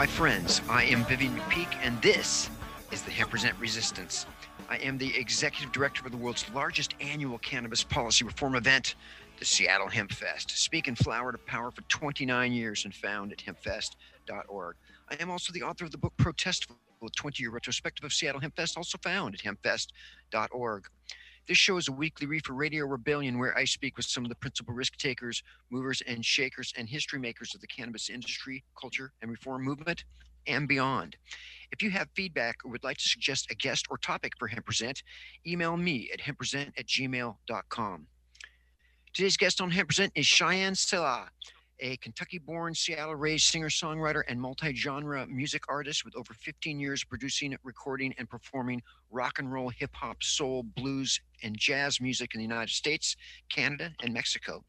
My friends, I am Vivian McPeak, and this is the Hemp Present Resistance. I am the executive director of the world's largest annual cannabis policy reform event, the Seattle Hemp Fest. Speaking flower to power for 29 years and found at hempfest.org. I am also the author of the book Protest, a 20 year retrospective of Seattle Hemp Fest, also found at hempfest.org. This show is a weekly reefer radio rebellion where I speak with some of the principal risk takers, movers and shakers, and history makers of the cannabis industry, culture, and reform movement and beyond. If you have feedback or would like to suggest a guest or topic for Hemp Present, email me at hempresent at gmail.com. Today's guest on Hemp Present is Shyan Selah a Kentucky born, Seattle raised singer songwriter and multi genre music artist with over 15 years producing, recording, and performing rock and roll, hip hop, soul, blues, and jazz music in the United States, Canada, and Mexico.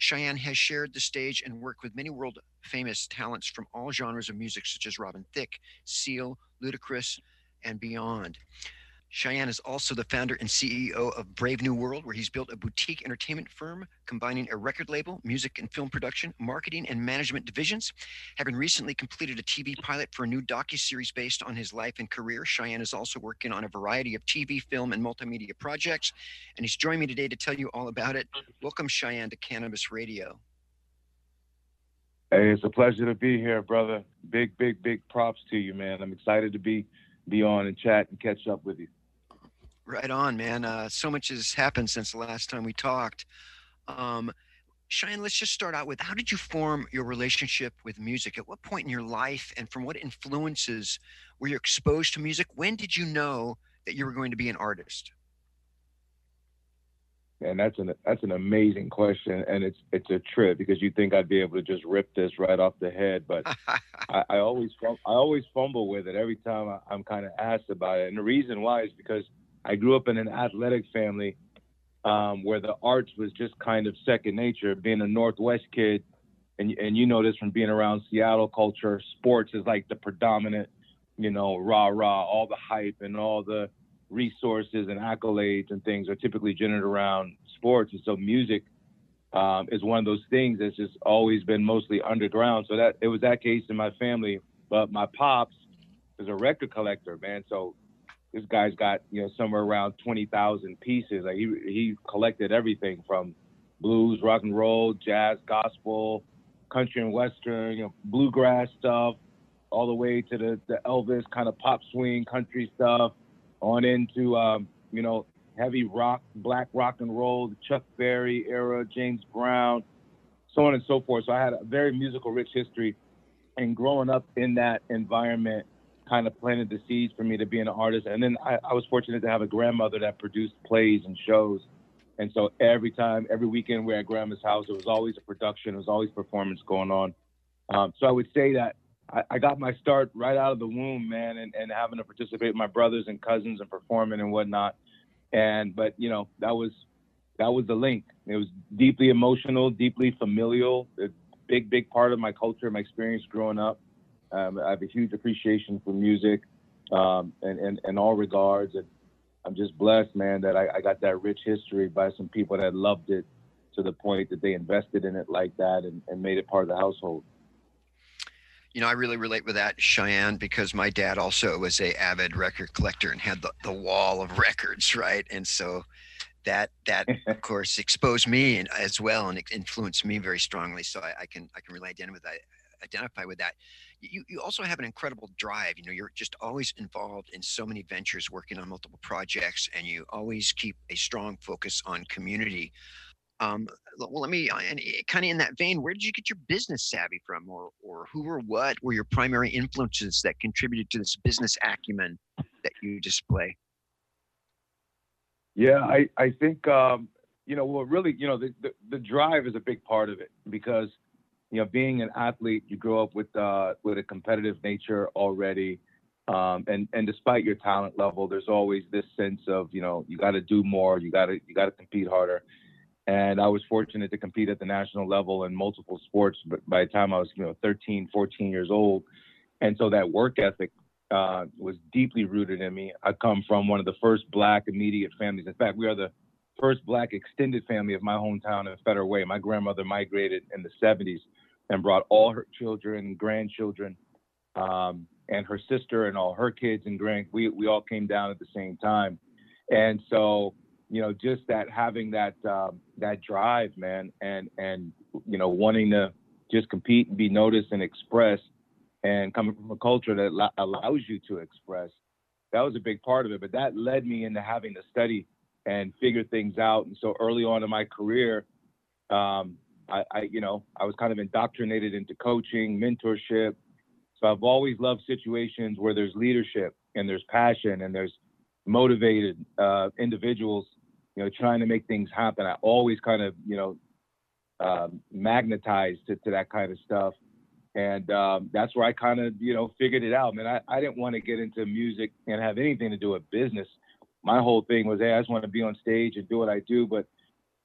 Shyan has shared the stage and worked with many world famous talents from all genres of music, such as Robin Thicke, Seal, Ludacris, and beyond. Shyan is also the founder and CEO of Brave New World, where he's built a boutique entertainment firm combining a record label, music and film production, marketing, and management divisions. Having recently completed a TV pilot for a new docu-series based on his life and career, Shyan is also working on a variety of TV, film, and multimedia projects. And he's joined me today to tell you all about it. Welcome, Shyan, to Cannabis Radio. Hey, it's a pleasure to be here, brother. Big, big, big props to you, man. I'm excited to be be on and chat and catch up with you. Right on, man. Uh, so much has happened since the last time we talked. Um, Shyan, let's just start out with how did you form your relationship with music? At what point in your life and from what influences were you exposed to music? When did you know that you were going to be an artist? And that's an that's an amazing question, and it's it's a trip because you think I'd be able to just rip this right off the head, but I, I, always I always fumble with it every time I, I'm kind of asked about it, and the reason why is because I grew up in an athletic family um, where the arts was just kind of second nature. Being a Northwest kid, and and you know this from being around Seattle culture, sports is like the predominant, you know, rah rah, all the hype and all the resources and accolades and things are typically generated around sports. And so music um, is one of those things that's just always been mostly underground. So that it was that case in my family. But my pops is a record collector, man. So this guy's got you know somewhere around twenty thousand pieces. Like he he collected everything from blues, rock and roll, jazz, gospel, country and western, you know, bluegrass stuff, all the way to the the Elvis kind of pop swing country stuff, on into um, you know heavy rock, black rock and roll, the Chuck Berry era, James Brown, so on and so forth. So I had a very musical rich history, and growing up in that environment kind of planted the seeds for me to be an artist. And then I, I was fortunate to have a grandmother that produced plays and shows. And so every time, every weekend we're at grandma's house, it was always a production, it was always performance going on. Um, so I would say that I, I, got my start right out of the womb, man, and, and having to participate with my brothers and cousins and performing and whatnot. And but you know that was that was the link. It was deeply emotional, deeply familial. A big big part of my culture, my experience growing up. Um, I have a huge appreciation for music, um, and in, in all regards. And I'm just blessed, man, that I, I got that rich history by some people that loved it to the point that they invested in it like that and, and made it part of the household you know, I really relate with that, Shyan, because my dad also was a avid record collector and had the, the wall of records, right? And so that that of course exposed me and, as well and influenced me very strongly. So I, I can I can really identify with that identify with that. You, you also have an incredible drive. You know, you're just always involved in so many ventures, working on multiple projects, and you always keep a strong focus on community. Um, well, let me, uh, and eh, kind of in that vein, where did you get your business savvy from, or or who or what were your primary influences that contributed to this business acumen that you display? Yeah, I I think um, you know, well, really, you know, the, the, the drive is a big part of it because you know, being an athlete, you grow up with uh, with a competitive nature already. Um, and and despite your talent level, there's always this sense of you know you got to do more, you got to you got to compete harder. And I was fortunate to compete at the national level in multiple sports. But by the time I was, you know, 13, 14 years old, and so that work ethic uh, was deeply rooted in me. I come from one of the first black immediate families. In fact, we are the first black extended family of my hometown in Federal Way. My grandmother migrated in the 70s and brought all her children, grandchildren, um, and her sister and all her kids and grand. We we all came down at the same time, and so you know, just that having that um, that drive, man, and and you know, wanting to just compete and be noticed and expressed, and coming from a culture that allows you to express, that was a big part of it. But that led me into having to study and figure things out. And so early on in my career, um, I, I, you know, I was kind of indoctrinated into coaching, mentorship. So I've always loved situations where there's leadership and there's passion and there's motivated uh, individuals you know, trying to make things happen. I always kind of, you know, um, magnetized to, to, that kind of stuff. And um, that's where I kind of, you know, figured it out. Man, I, I didn't want to get into music and have anything to do with business. My whole thing was, hey, I just want to be on stage and do what I do. But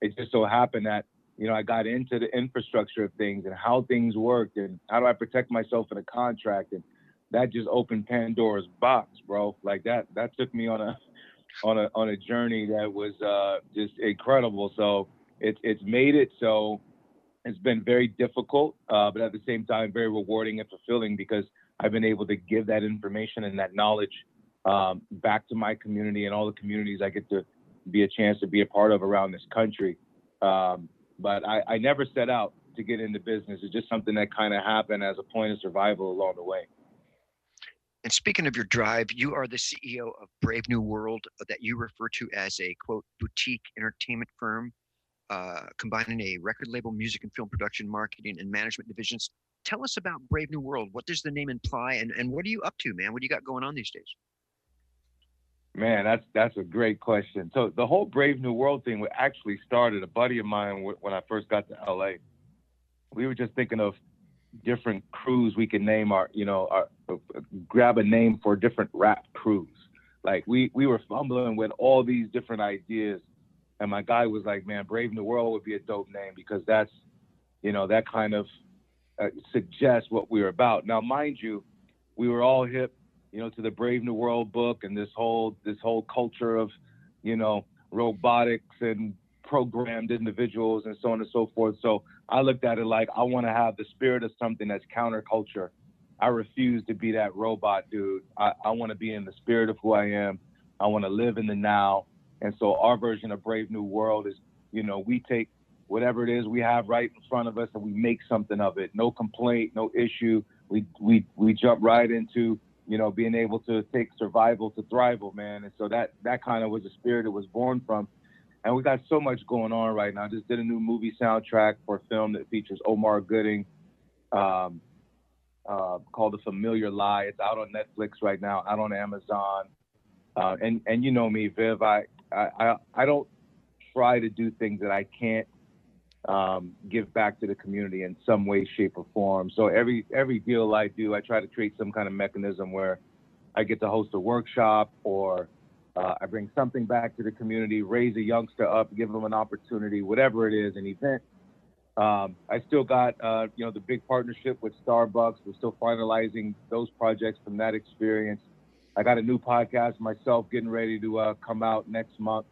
it just so happened that, you know, I got into the infrastructure of things and how things worked and how do I protect myself in a contract. And that just opened Pandora's box, bro. Like that, that took me on a, on a on a journey that was uh, just incredible. So it's it's made it so it's been very difficult, uh, but at the same time very rewarding and fulfilling because I've been able to give that information and that knowledge um, back to my community and all the communities I get to be a chance to be a part of around this country. Um, but I, I never set out to get into business. It's just something that kind of happened as a point of survival along the way. And speaking of your drive, you are the CEO of Brave New World, uh, that you refer to as a quote boutique entertainment firm, uh, combining a record label, music and film production, marketing, and management divisions. Tell us about Brave New World. What does the name imply, and, and what are you up to, man? What do you got going on these days? Man, that's that's a great question. So the whole Brave New World thing actually started. A buddy of mine when I first got to LA, we were just thinking of different crews we could name our, you know, our, uh, grab a name for different rap crews. Like we we were fumbling with all these different ideas, and my guy was like, "Man, Brave New World would be a dope name because that's, you know, that kind of uh, suggests what we were about." Now, mind you, we were all hip, you know, to the Brave New World book and this whole this whole culture of, you know, robotics and programmed individuals and so on and so forth. So I looked at it like I want to have the spirit of something that's counterculture. I refuse to be that robot dude. I, I want to be in the spirit of who I am. I want to live in the now. And so our version of Brave New World is, you know, we take whatever it is we have right in front of us and we make something of it. No complaint, no issue. We we we jump right into, you know, being able to take survival to thrival, man. And so that that kind of was the spirit it was born from and we got so much going on right now. I just did a new movie soundtrack for a film that features Omar Gooding, um, uh, called The Familiar Lie. It's out on Netflix right now, out on Amazon. Uh, and and you know me, Viv. I, I I don't try to do things that I can't um, give back to the community in some way, shape, or form. So every every deal I do, I try to create some kind of mechanism where I get to host a workshop or uh, I bring something back to the community, raise a youngster up, give them an opportunity, whatever it is, an event. Um, I still got, uh, you know, the big partnership with Starbucks. We're still finalizing those projects from that experience. I got a new podcast myself getting ready to uh, come out next month,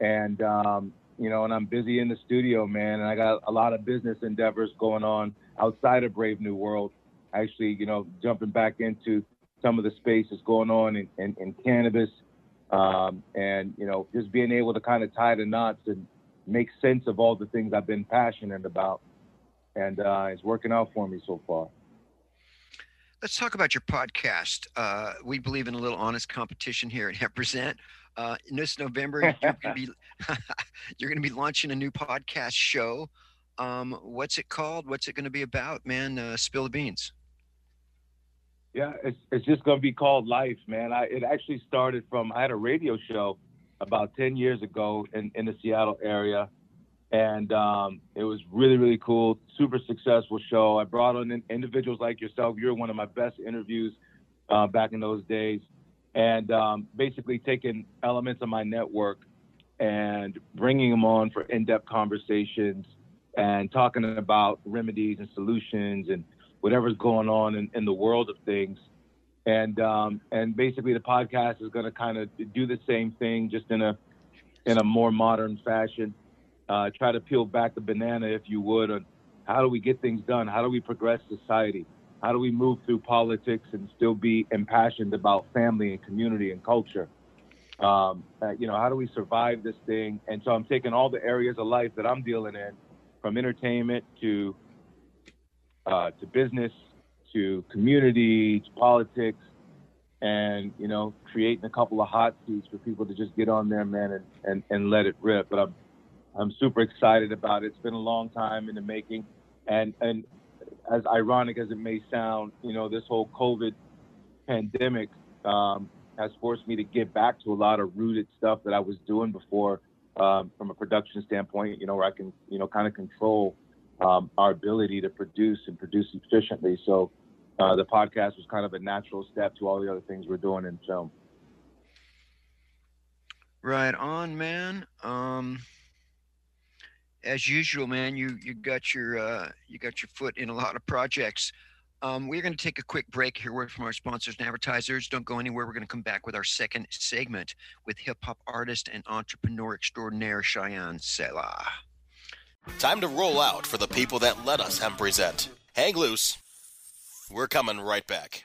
and um, you know, and I'm busy in the studio, man. And I got a lot of business endeavors going on outside of Brave New World. Actually, you know, jumping back into some of the spaces going on in, in, in cannabis, um, and you know, just being able to kind of tie the knots and make sense of all the things I've been passionate about, and uh, it's working out for me so far. Let's talk about your podcast. Uh, we believe in a little honest competition here at Represent. Uh, in this November, you're going to be you're going to be launching a new podcast show. Um, what's it called? What's it going to be about, man? Uh, spill the beans. Yeah, it's it's just going to be called Life, man. I it actually started from I had a radio show about ten years ago in in the Seattle area, and um, it was really really cool, super successful show. I brought on individuals like yourself. You're one of my best interviews uh, back in those days and um, basically taking elements of my network and bringing them on for in-depth conversations and talking about remedies and solutions and whatever's going on in, in the world of things. And um, and basically the podcast is going to kind of do the same thing, just in a in a more modern fashion. Uh, try to peel back the banana, if you would, on how do we get things done? How do we progress society? How do we move through politics and still be impassioned about family and community and culture? Um, uh, you know, how do we survive this thing? And so I'm taking all the areas of life that I'm dealing in, from entertainment to uh, to business to community to politics, and you know, creating a couple of hot seats for people to just get on there, man, and, and, and let it rip. But I'm I'm super excited about it. It's been a long time in the making, and and as ironic as it may sound, you know, this whole COVID pandemic um, has forced me to get back to a lot of rooted stuff that I was doing before um, from a production standpoint, you know, where I can, you know, kind of control um, our ability to produce and produce efficiently. So uh, the podcast was kind of a natural step to all the other things we're doing in film. Right on, man. Um, as usual, man, you you got your uh, you got your foot in a lot of projects. Um, we're going to take a quick break here. Word from our sponsors and advertisers. Don't go anywhere. We're going to come back with our second segment with hip hop artist and entrepreneur extraordinaire Shyan Selah. Time to roll out for the people that let us hemp present. Hang loose. We're coming right back.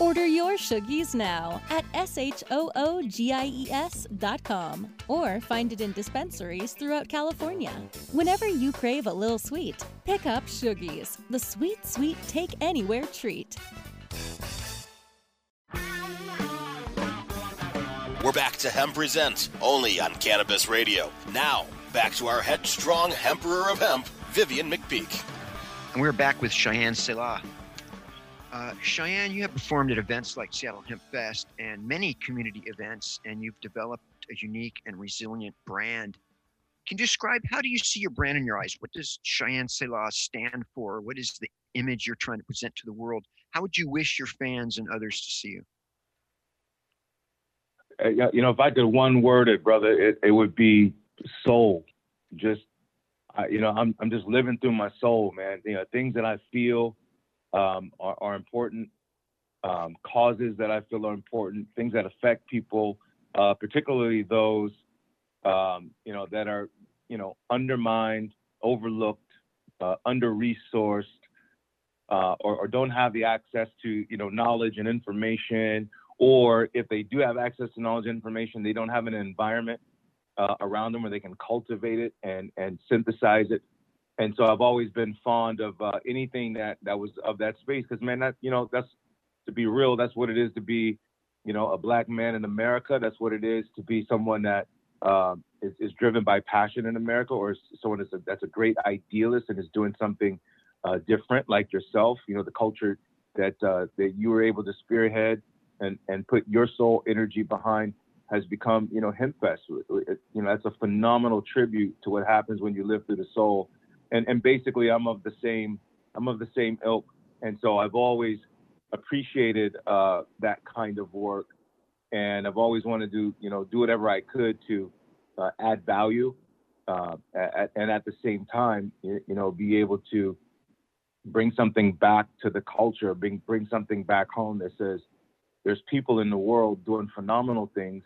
Order your Shoogies now at S-H-O-O-G-I-E-S.com or find it in dispensaries throughout California. Whenever you crave a little sweet, pick up Shoogies, the sweet, sweet take anywhere treat. We're back to Hemp Present, only on Cannabis Radio. Now, back to our headstrong Emperor of Hemp, Vivian McPeak. And we're back with Shyan Selah. Uh, Shyan, you have performed at events like Seattle Hemp Fest and many community events, and you've developed a unique and resilient brand. Can you describe how do you see your brand in your eyes? What does Shyan Selah stand for? What is the image you're trying to present to the world? How would you wish your fans and others to see you? Uh, you know, if I could one word it, brother, it, it would be soul. Just, I, you know, I'm I'm just living through my soul, man. You know, things that I feel um, are, are important, um, causes that I feel are important, things that affect people, uh, particularly those, um, you know, that are, you know, undermined, overlooked, uh, under-resourced, uh, or, or don't have the access to, you know, knowledge and information or if they do have access to knowledge and information, they don't have an environment uh, around them where they can cultivate it and and synthesize it. And so I've always been fond of uh, anything that that was of that space because man, that you know that's to be real, that's what it is to be, you know, a black man in America. That's what it is to be someone that um, is, is driven by passion in America, or someone that's a, that's a great idealist and is doing something uh, different, like yourself. You know, the culture that uh, that you were able to spearhead and and put your soul energy behind has become you know HempFest. You know that's a phenomenal tribute to what happens when you live through the soul. And and basically I'm of the same I'm of the same ilk, and so I've always appreciated uh, that kind of work, and I've always wanted to you know do whatever I could to uh, add value, uh, at, and at the same time you, you know be able to bring something back to the culture, bring bring something back home that says there's people in the world doing phenomenal things,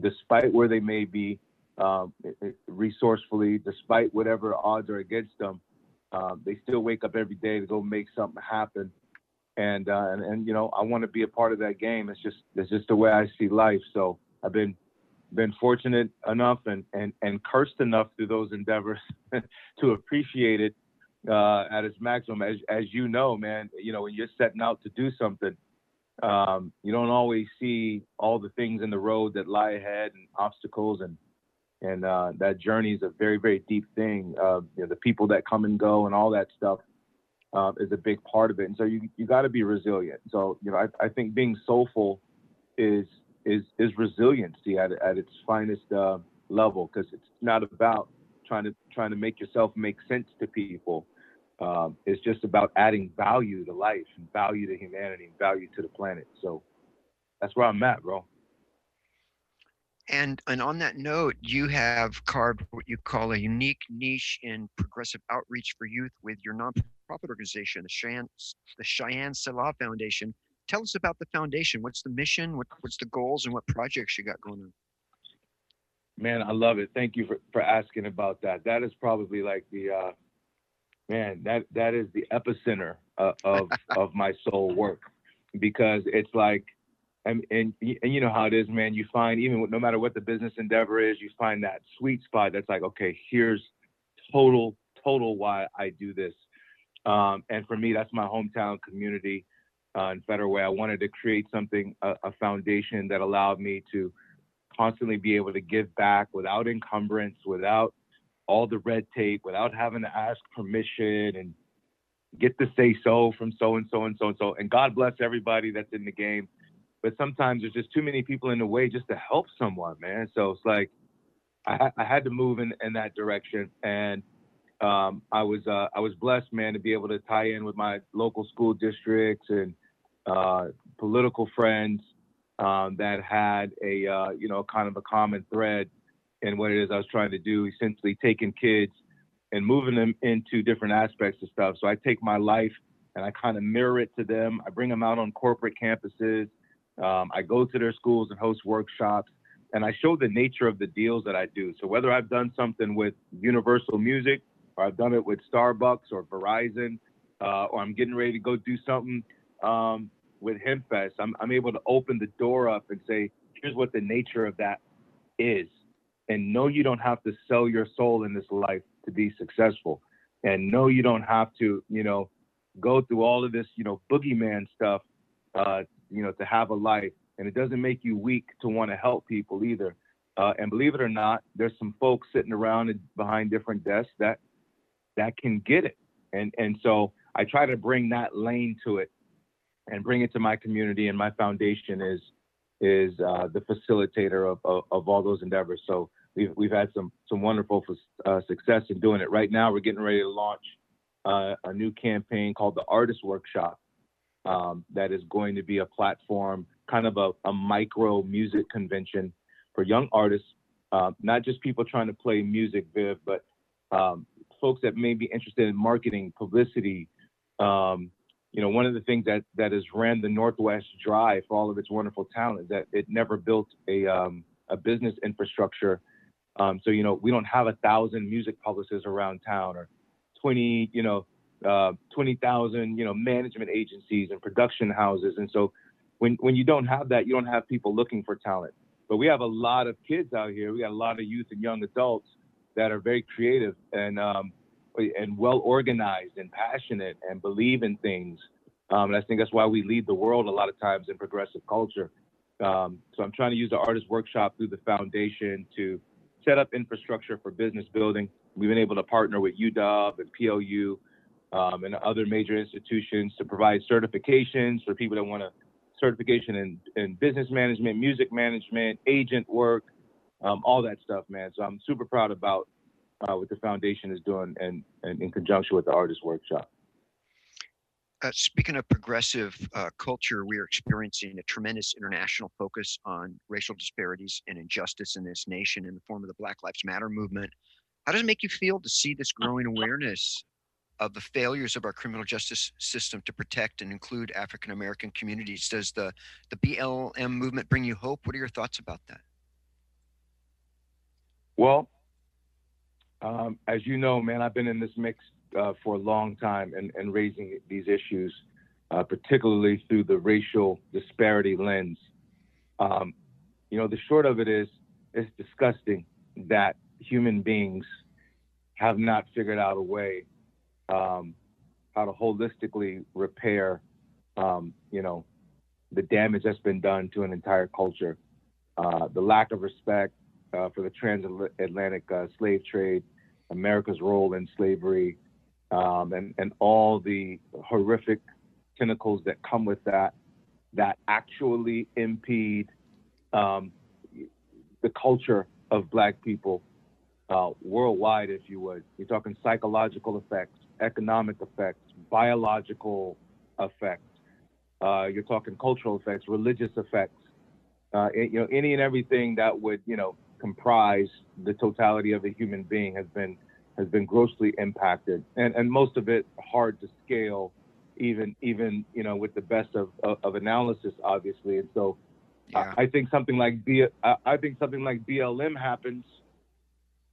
despite where they may be um, resourcefully, despite whatever odds are against them. Uh, they still wake up every day to go make something happen, and uh, and, and you know I want to be a part of that game. It's just it's just the way I see life. So I've been been fortunate enough and and and cursed enough through those endeavors to appreciate it uh, at its maximum. As as you know, man, you know when you're setting out to do something, um, you don't always see all the things in the road that lie ahead and obstacles and and uh, that journey is a very very deep thing. Uh, you know, the people that come and go and all that stuff uh, is a big part of it. And so you you got to be resilient. So you know I, I think being soulful is is is resiliency at at its finest uh, level because it's not about trying to trying to make yourself make sense to people. Um, it's just about adding value to life and value to humanity and value to the planet. So that's where I'm at, bro. And and on that note, you have carved what you call a unique niche in progressive outreach for youth with your nonprofit organization, the Shyan the Shyan Selah Foundation. Tell us about the foundation. What's the mission? What, what's the goals and what projects you got going on? Man, I love it. Thank you for, for asking about that. That is probably like the uh, man that that is the epicenter uh, of of my soul work because it's like and, and and you know how it is, man. You find even no matter what the business endeavor is, you find that sweet spot that's like, okay, here's total total why I do this. Um, and for me, that's my hometown community uh, in Federal Way. I wanted to create something, a, a foundation that allowed me to constantly be able to give back without encumbrance, without all the red tape, without having to ask permission and get the say so from so and so and so and so. And God bless everybody that's in the game. But sometimes there's just too many people in the way just to help someone, man. So it's like I, I had to move in, in that direction. And um, I was uh, I was blessed, man, to be able to tie in with my local school districts and uh, political friends um, that had a uh, you know kind of a common thread in what it is I was trying to do, essentially taking kids and moving them into different aspects of stuff. So I take my life and I kind of mirror it to them. I bring them out on corporate campuses. Um, I go to their schools and host workshops, and I show the nature of the deals that I do. So whether I've done something with Universal Music, or I've done it with Starbucks or Verizon, uh, or I'm getting ready to go do something um, with HempFest, I'm, I'm able to open the door up and say, here's what the nature of that is. And no, you don't have to sell your soul in this life to be successful. And no, you don't have to, you know, go through all of this, you know, boogeyman stuff, uh, you know, to have a life. And it doesn't make you weak to want to help people either. Uh, and believe it or not, there's some folks sitting around behind different desks that that can get it. And and so I try to bring that lane to it and bring it to my community. And my foundation is is uh, the facilitator of, of, of all those endeavors. So we've we've had some some wonderful uh, success in doing it. Right now, we're getting ready to launch uh, a new campaign called the Artist Workshop. Um, that is going to be a platform, kind of a, a micro music convention for young artists, uh, not just people trying to play music, Viv, but um, folks that may be interested in marketing, publicity, um, you know, one of the things that that has ran the Northwest dry for all of its wonderful talent is that it never built a um, a business infrastructure. Um, so you know, we don't have a thousand music publicists around town or twenty, you know, uh, twenty thousand, you know, management agencies and production houses. And so when when you don't have that, you don't have people looking for talent. But we have a lot of kids out here. We got a lot of youth and young adults that are very creative and um, and well organized and passionate and believe in things. Um, and I think that's why we lead the world a lot of times in progressive culture. Um, so I'm trying to use the artist workshop through the foundation to set up infrastructure for business building. We've been able to partner with UW and PLU um, and other major institutions to provide certifications for people that want to certification in, in business management, music management, agent work, um, all that stuff, man. So I'm super proud about uh, what the foundation is doing and, and in conjunction with the artist workshop. Uh, speaking of progressive uh, culture, we are experiencing a tremendous international focus on racial disparities and injustice in this nation in the form of the Black Lives Matter movement. How does it make you feel to see this growing awareness of the failures of our criminal justice system to protect and include African American communities? Does the, the BLM movement bring you hope? What are your thoughts about that? Well, um, as you know, man, I've been in this mix uh, for a long time and, and raising these issues, uh, particularly through the racial disparity lens. Um, you know, the short of it is, it's disgusting that human beings have not figured out a way um, how to holistically repair, um, you know, the damage that's been done to an entire culture. Uh, the lack of respect uh, for the transatlantic uh, slave trade, America's role in slavery, um, and, and all the horrific tentacles that come with that, that actually impede um, the culture of Black people uh, worldwide, if you would. You're talking psychological effects, economic effects, biological effects. Uh, you're talking cultural effects, religious effects. Uh, you know, any and everything that would, you know, comprise the totality of a human being has been has been grossly impacted, and and most of it hard to scale, even even you know with the best of of, of analysis, obviously. And so, yeah. I, I, think something like B, I, I think something like BLM happens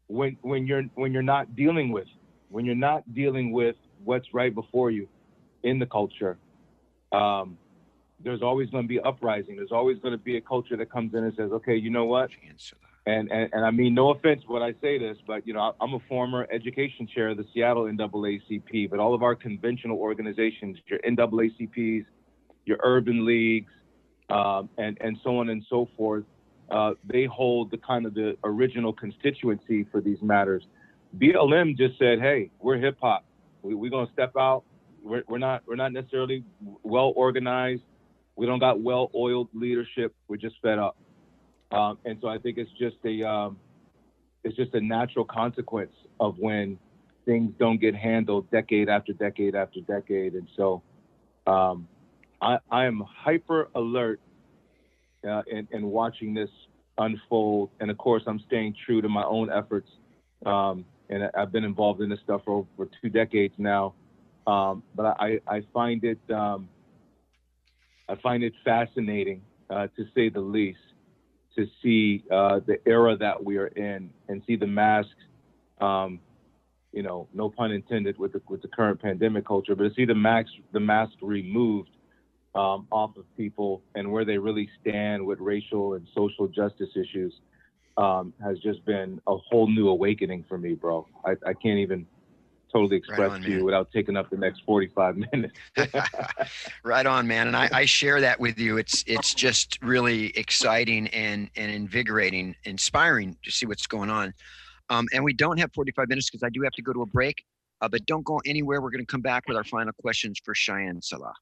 when when you're when you're not dealing with when you're not dealing with what's right before you in the culture, um, there's always going to be uprising. There's always going to be a culture that comes in and says, okay, you know what? And, and, and I mean, no offense when I say this, but, you know, I'm a former education chair of the Seattle NAACP, but all of our conventional organizations, your NAACPs, your urban leagues, um, and, and so on and so forth, uh, they hold the kind of the original constituency for these matters. BLM just said, "Hey, we're hip hop. We, we're gonna step out. We're, we're not we're not necessarily well organized. We don't got well oiled leadership. We're just fed up." Um, and so I think it's just a um, it's just a natural consequence of when things don't get handled decade after decade after decade. And so um, I, I am hyper alert uh, in, in watching this unfold. And of course, I'm staying true to my own efforts um, and I've been involved in this stuff for over two decades now. Um, but I, I find it um, I find it fascinating, uh, to say the least, to see uh, the era that we are in and see the masks. Um, you know, no pun intended with the with the current pandemic culture, but to see the mask the mask removed um, off of people and where they really stand with racial and social justice issues um, has just been a whole new awakening for me, bro. I, I can't even totally express right on, to you without taking up the next 45 minutes. right on, man. And I, I, share that with you. It's it's just really exciting and and invigorating, inspiring to see what's going on. Um, and we don't have 45 minutes because I do have to go to a break. Uh, but don't go anywhere. We're going to come back with our final questions for Shyan Selah.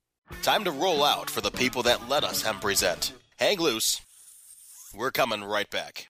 Time to roll out for the people that let us hemp present. Hang loose. We're coming right back.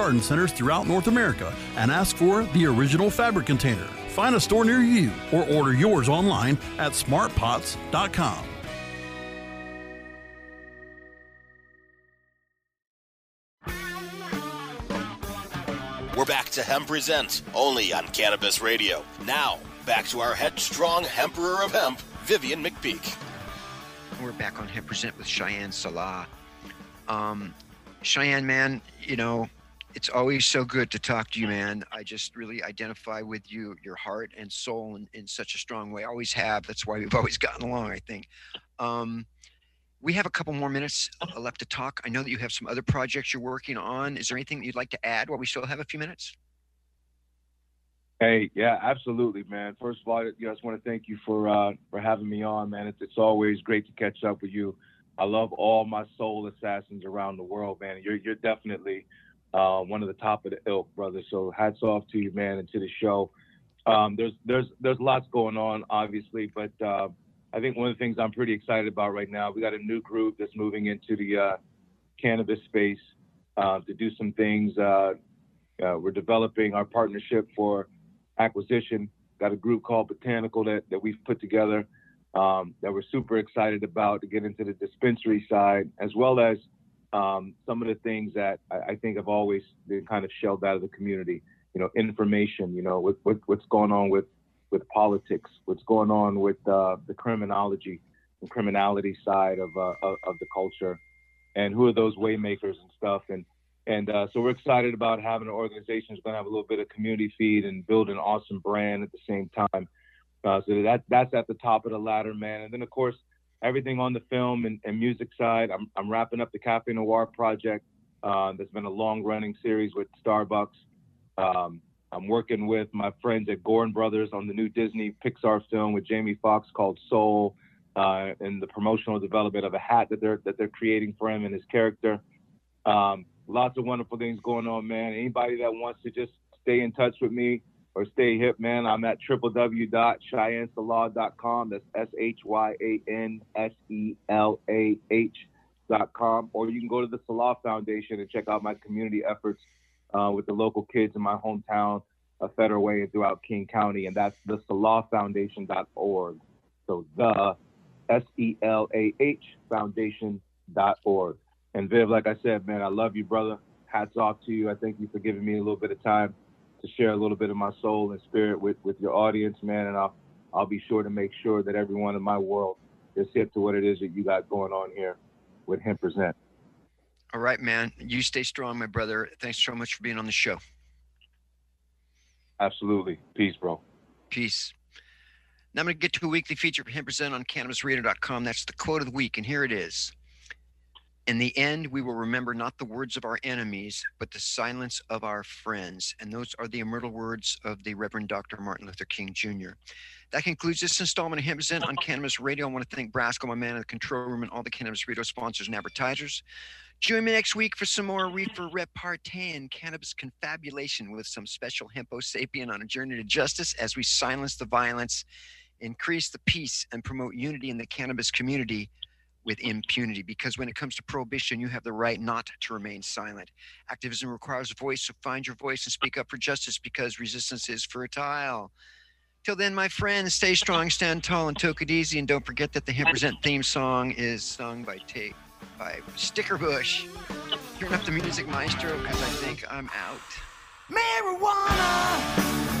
garden centers throughout North America and ask for the original fabric container. Find a store near you or order yours online at smartpots.com. We're back to Hemp Present, only on Cannabis Radio. Now, back to our headstrong Emperor of Hemp, Vivian McPeak. We're back on Hemp Present with Shyan Selah. Um, Shyan, man, you know, it's always so good to talk to you, man. I just really identify with you, your heart and soul in, in such a strong way. I always have. That's why we've always gotten along, I think. Um, we have a couple more minutes uh, left to talk. I know that you have some other projects you're working on. Is there anything you'd like to add while we still have a few minutes? Hey, yeah, absolutely, man. First of all, you I just want to thank you for uh, for having me on, man. It's, it's always great to catch up with you. I love all my soul assassins around the world, man. You're you're definitely uh, one of the top of the ilk, brother. So hats off to you, man, and to the show. Um, there's there's there's lots going on, obviously, but uh, I think one of the things I'm pretty excited about right now, we got a new group that's moving into the uh, cannabis space uh, to do some things. Uh, uh, we're developing our partnership for acquisition. Got a group called Botanical that, that we've put together um, that we're super excited about to get into the dispensary side, as well as um, some of the things that I, I, think have always been kind of shelled out of the community. You know, information. You know, with, with what's going on with with politics, what's going on with uh, the criminology and criminality side of, uh, of, of the culture, and who are those waymakers and stuff. And and uh, so we're excited about having an organization that's going to have a little bit of community feed and build an awesome brand at the same time. Uh, so that that's at the top of the ladder, man. And then of course everything on the film and, and music side. I'm I'm wrapping up the Cafe Noir project. Uh, that's been a long running series with Starbucks. Um, I'm working with my friends at Gorn Brothers on the new Disney Pixar film with Jamie Foxx called Soul, uh, and the promotional development of a hat that they're that they're creating for him and his character. Um, lots of wonderful things going on, man. Anybody that wants to just stay in touch with me or stay hip, man, I'm at www.shyanselah.com. That's S H Y A N S E L A H.com. Or you can go to the Selah Foundation and check out my community efforts uh, with the local kids in my hometown of Federal Way and throughout King County, and that's the selahfoundation.org. So the S E L A H foundation.org. And Viv, like I said, man, I love you, brother. Hats off to you. I thank you for giving me a little bit of time to share a little bit of my soul and spirit with, with your audience, man. And I'll I'll be sure to make sure that everyone in my world is hip to what it is that you got going on here with Hemp Present. All right, man. You stay strong, my brother. Thanks so much for being on the show. Absolutely. Peace, bro. Peace. Now I'm going to get to a weekly feature for Hemp Present on CannabisRadio.com. That's the quote of the week, and here it is. In the end, we will remember not the words of our enemies, but the silence of our friends. And those are the immortal words of the Reverend Dr. Martin Luther King Jr. That concludes this installment of Present on Cannabis Radio. I want to thank Brasco, my man in the control room, and all the Cannabis Radio sponsors and advertisers. Join me next week for some more reefer repartee and cannabis confabulation with some special hempo sapien on a journey to justice as we silence the violence, increase the peace, and promote unity in the cannabis community with impunity. Because when it comes to prohibition, you have the right not to remain silent. Activism requires a voice, so find your voice and speak up for justice because resistance is fertile. Till then, my friends, stay strong, stand tall, and take it easy. And don't forget that the Hemp Present theme song is sung by Tate by Stickerbush. Turn up the music, maestro, because I think I'm out. Marijuana!